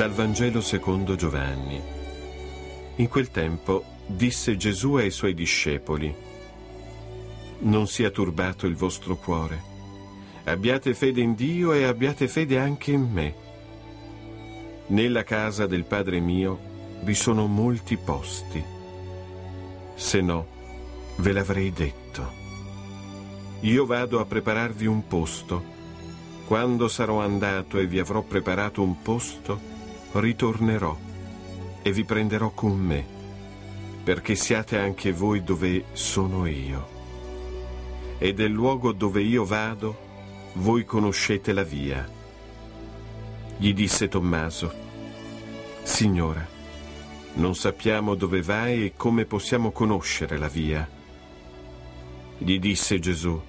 Dal Vangelo secondo Giovanni. In quel tempo disse Gesù ai suoi discepoli, Non sia turbato il vostro cuore, abbiate fede in Dio e abbiate fede anche in me. Nella casa del Padre mio vi sono molti posti, se no ve l'avrei detto. Io vado a prepararvi un posto. Quando sarò andato e vi avrò preparato un posto, ritornerò e vi prenderò con me, perché siate anche voi dove sono io. E del luogo dove io vado, voi conoscete la via. Gli disse Tommaso, Signora, non sappiamo dove vai e come possiamo conoscere la via. Gli disse Gesù,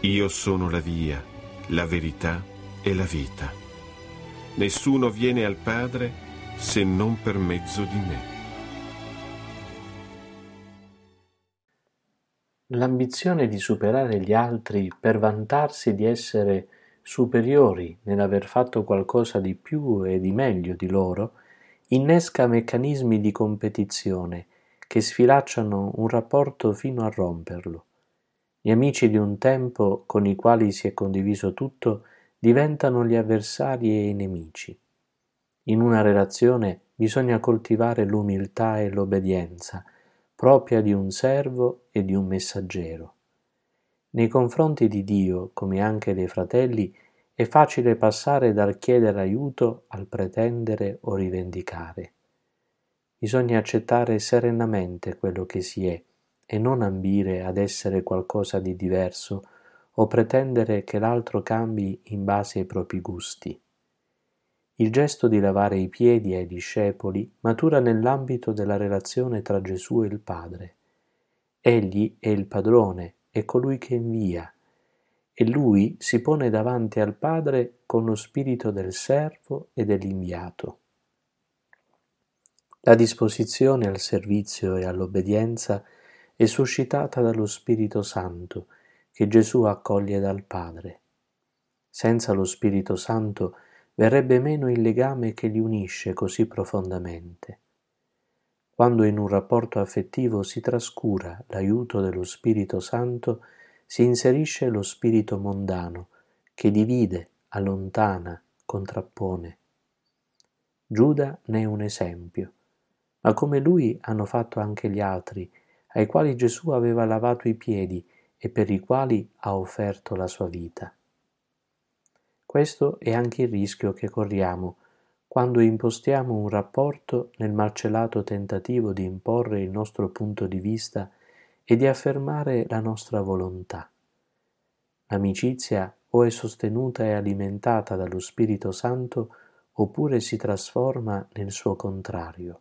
io sono la via, la verità e la vita. Nessuno viene al Padre se non per mezzo di me. L'ambizione di superare gli altri per vantarsi di essere superiori nell'aver fatto qualcosa di più e di meglio di loro, innesca meccanismi di competizione che sfilacciano un rapporto fino a romperlo. Gli amici di un tempo con i quali si è condiviso tutto diventano gli avversari e i nemici. In una relazione bisogna coltivare l'umiltà e l'obbedienza, propria di un servo e di un messaggero. Nei confronti di Dio, come anche dei fratelli, è facile passare dal chiedere aiuto al pretendere o rivendicare. Bisogna accettare serenamente quello che si è e non ambire ad essere qualcosa di diverso o pretendere che l'altro cambi in base ai propri gusti. Il gesto di lavare i piedi ai discepoli matura nell'ambito della relazione tra Gesù e il Padre. Egli è il padrone, è colui che invia, e lui si pone davanti al Padre con lo spirito del servo e dell'inviato. La disposizione al servizio e all'obbedienza è suscitata dallo Spirito Santo che Gesù accoglie dal Padre. Senza lo Spirito Santo verrebbe meno il legame che li unisce così profondamente. Quando in un rapporto affettivo si trascura l'aiuto dello Spirito Santo, si inserisce lo spirito mondano che divide, allontana, contrappone. Giuda ne è un esempio, ma come lui hanno fatto anche gli altri ai quali Gesù aveva lavato i piedi e per i quali ha offerto la sua vita. Questo è anche il rischio che corriamo quando impostiamo un rapporto nel malcelato tentativo di imporre il nostro punto di vista e di affermare la nostra volontà. L'amicizia o è sostenuta e alimentata dallo Spirito Santo oppure si trasforma nel suo contrario.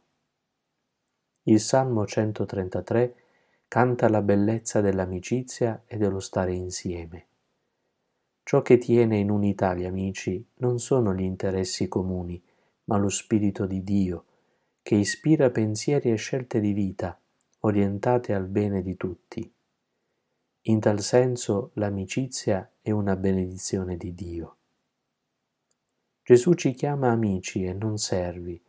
Il Salmo 133 canta la bellezza dell'amicizia e dello stare insieme. Ciò che tiene in unità gli amici non sono gli interessi comuni, ma lo Spirito di Dio, che ispira pensieri e scelte di vita orientate al bene di tutti. In tal senso l'amicizia è una benedizione di Dio. Gesù ci chiama amici e non servi.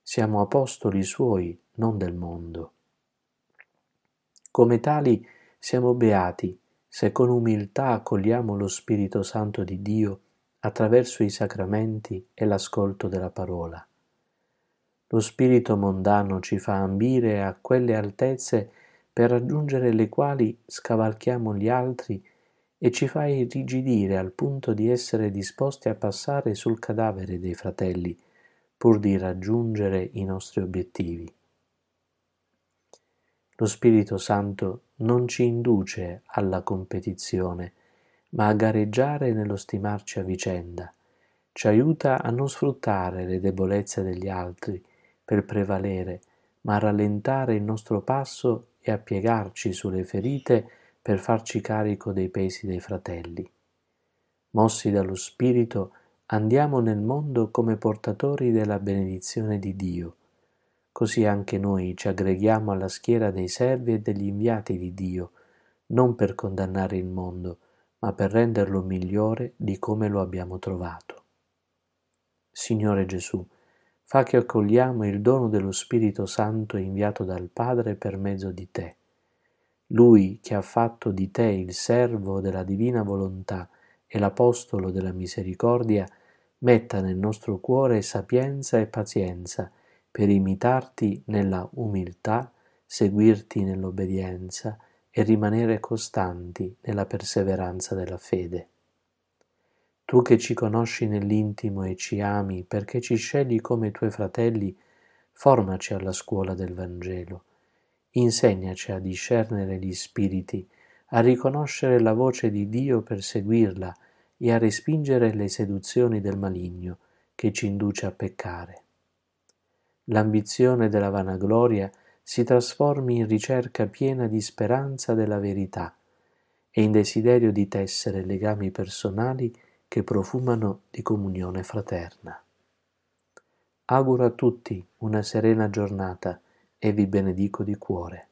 Siamo apostoli suoi, non del mondo. Come tali siamo beati se con umiltà accogliamo lo Spirito Santo di Dio attraverso i sacramenti e l'ascolto della parola. Lo spirito mondano ci fa ambire a quelle altezze per raggiungere le quali scavalchiamo gli altri e ci fa irrigidire al punto di essere disposti a passare sul cadavere dei fratelli pur di raggiungere i nostri obiettivi. Lo Spirito Santo non ci induce alla competizione, ma a gareggiare nello stimarci a vicenda. Ci aiuta a non sfruttare le debolezze degli altri per prevalere, ma a rallentare il nostro passo e a piegarci sulle ferite per farci carico dei pesi dei fratelli. Mossi dallo Spirito, andiamo nel mondo come portatori della benedizione di Dio, Così anche noi ci aggreghiamo alla schiera dei servi e degli inviati di Dio, non per condannare il mondo, ma per renderlo migliore di come lo abbiamo trovato. Signore Gesù, fa che accogliamo il dono dello Spirito Santo inviato dal Padre per mezzo di te. Lui che ha fatto di te il servo della divina volontà e l'apostolo della misericordia, metta nel nostro cuore sapienza e pazienza per imitarti nella umiltà, seguirti nell'obbedienza e rimanere costanti nella perseveranza della fede. Tu che ci conosci nell'intimo e ci ami perché ci scegli come tuoi fratelli, formaci alla scuola del Vangelo. Insegnaci a discernere gli spiriti, a riconoscere la voce di Dio per seguirla e a respingere le seduzioni del maligno che ci induce a peccare. L'ambizione della vanagloria si trasformi in ricerca piena di speranza della verità e in desiderio di tessere legami personali che profumano di comunione fraterna. Auguro a tutti una serena giornata e vi benedico di cuore.